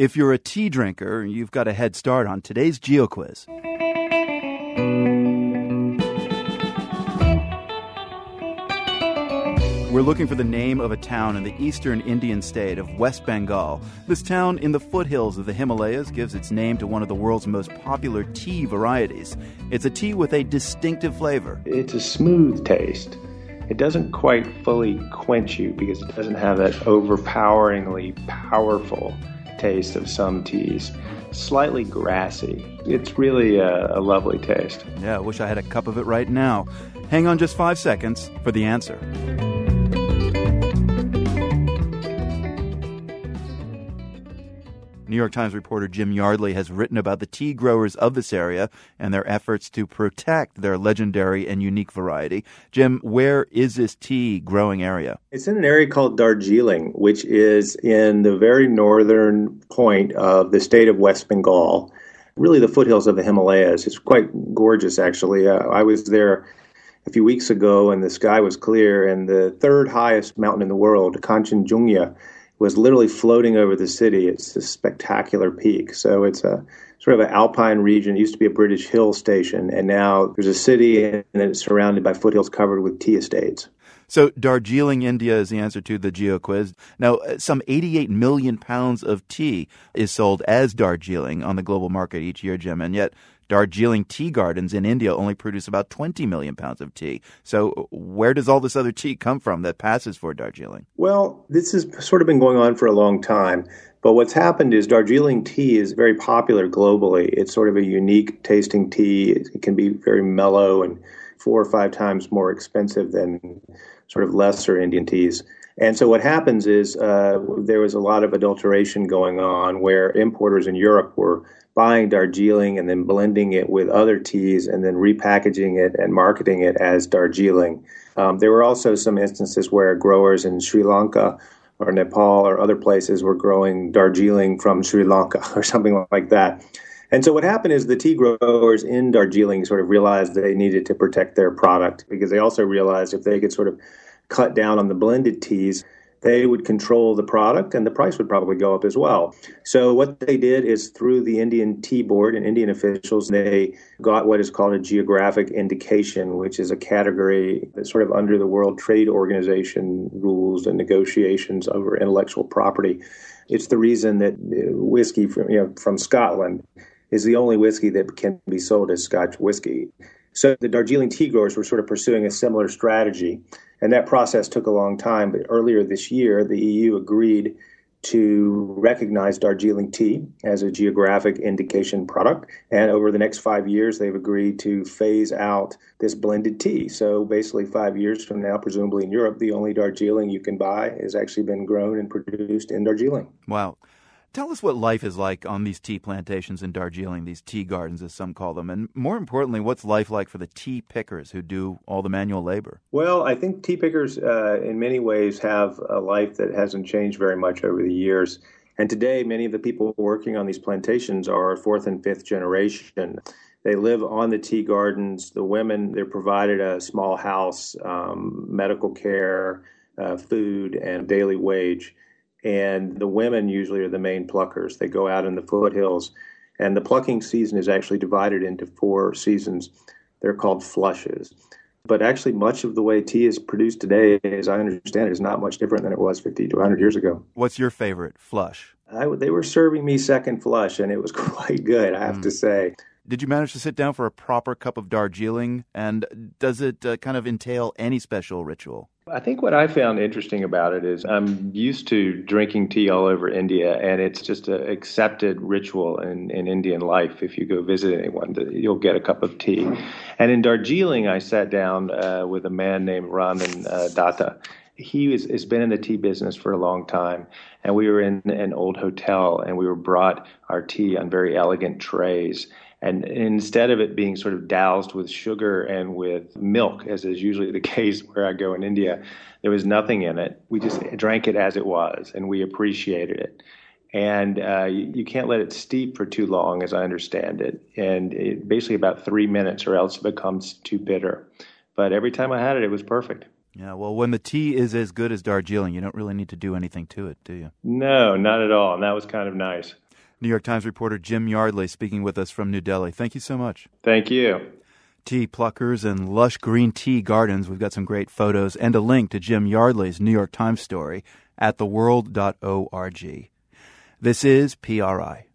If you're a tea drinker, you've got a head start on today's Geo Quiz. We're looking for the name of a town in the eastern Indian state of West Bengal. This town in the foothills of the Himalayas gives its name to one of the world's most popular tea varieties. It's a tea with a distinctive flavor. It's a smooth taste. It doesn't quite fully quench you because it doesn't have that overpoweringly powerful taste of some teas. Slightly grassy. It's really a, a lovely taste. Yeah, I wish I had a cup of it right now. Hang on just five seconds for the answer. New York Times reporter Jim Yardley has written about the tea growers of this area and their efforts to protect their legendary and unique variety. Jim, where is this tea growing area? It's in an area called Darjeeling, which is in the very northern point of the state of West Bengal, really the foothills of the Himalayas. It's quite gorgeous, actually. Uh, I was there a few weeks ago and the sky was clear, and the third highest mountain in the world, Kanchenjunga, was literally floating over the city. It's a spectacular peak. So it's a sort of an alpine region. It used to be a British hill station, and now there's a city and it's surrounded by foothills covered with tea estates. So Darjeeling, India is the answer to the Geo quiz. Now, uh, some 88 million pounds of tea is sold as Darjeeling on the global market each year, Jim, and yet Darjeeling tea gardens in India only produce about 20 million pounds of tea. So, where does all this other tea come from that passes for Darjeeling? Well, this has sort of been going on for a long time. But what's happened is Darjeeling tea is very popular globally. It's sort of a unique tasting tea. It can be very mellow and four or five times more expensive than sort of lesser Indian teas. And so what happens is uh, there was a lot of adulteration going on where importers in Europe were buying Darjeeling and then blending it with other teas and then repackaging it and marketing it as Darjeeling. Um, there were also some instances where growers in Sri Lanka or Nepal or other places were growing Darjeeling from Sri Lanka or something like that. And so what happened is the tea growers in Darjeeling sort of realized they needed to protect their product because they also realized if they could sort of cut down on the blended teas, they would control the product and the price would probably go up as well. So what they did is through the Indian Tea Board and Indian officials, they got what is called a geographic indication, which is a category that's sort of under the World Trade Organization rules and negotiations over intellectual property. It's the reason that uh, whiskey from you know from Scotland is the only whiskey that can be sold as Scotch whiskey. So the Darjeeling tea growers were sort of pursuing a similar strategy. And that process took a long time. But earlier this year, the EU agreed to recognize Darjeeling tea as a geographic indication product. And over the next five years, they've agreed to phase out this blended tea. So basically, five years from now, presumably in Europe, the only Darjeeling you can buy has actually been grown and produced in Darjeeling. Wow. Tell us what life is like on these tea plantations in Darjeeling, these tea gardens, as some call them, and more importantly, what's life like for the tea pickers who do all the manual labor? Well, I think tea pickers, uh, in many ways, have a life that hasn't changed very much over the years. And today, many of the people working on these plantations are fourth and fifth generation. They live on the tea gardens. The women, they're provided a small house, um, medical care, uh, food, and daily wage and the women usually are the main pluckers. They go out in the foothills, and the plucking season is actually divided into four seasons. They're called flushes. But actually, much of the way tea is produced today, as I understand it, is not much different than it was 50 to 100 years ago. What's your favorite flush? I, they were serving me second flush, and it was quite good, I have mm. to say. Did you manage to sit down for a proper cup of Darjeeling? And does it uh, kind of entail any special ritual? I think what I found interesting about it is I'm used to drinking tea all over India, and it's just an accepted ritual in, in Indian life. If you go visit anyone, you'll get a cup of tea. And in Darjeeling, I sat down uh, with a man named Raman uh, Datta. He is, has been in the tea business for a long time, and we were in an old hotel, and we were brought our tea on very elegant trays and instead of it being sort of doused with sugar and with milk, as is usually the case where I go in India, there was nothing in it. We just drank it as it was, and we appreciated it. And uh, you, you, can't let it steep for too long, as I understand it. And it, basically about three minutes, or else it becomes too bitter. But every time I had it, it was perfect. Yeah, well, when the tea is as good as Darjeeling, you don't really need to do anything to it, do you? No, not at all. And that was kind of nice. New York Times reporter Jim Yardley speaking with us from New Delhi. Thank you so much. Thank you. Tea pluckers and lush green tea gardens. We've got some great photos and a link to Jim Yardley's New York Times story at theworld.org. This is PRI.